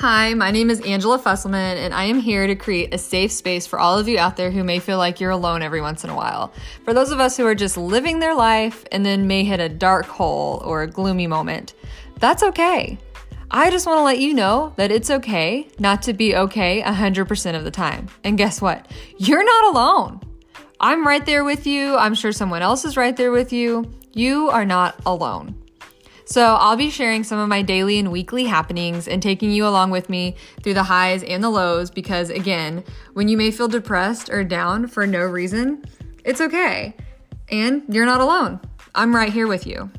Hi, my name is Angela Fusselman, and I am here to create a safe space for all of you out there who may feel like you're alone every once in a while. For those of us who are just living their life and then may hit a dark hole or a gloomy moment, that's okay. I just want to let you know that it's okay not to be okay 100% of the time. And guess what? You're not alone. I'm right there with you. I'm sure someone else is right there with you. You are not alone. So, I'll be sharing some of my daily and weekly happenings and taking you along with me through the highs and the lows because, again, when you may feel depressed or down for no reason, it's okay. And you're not alone. I'm right here with you.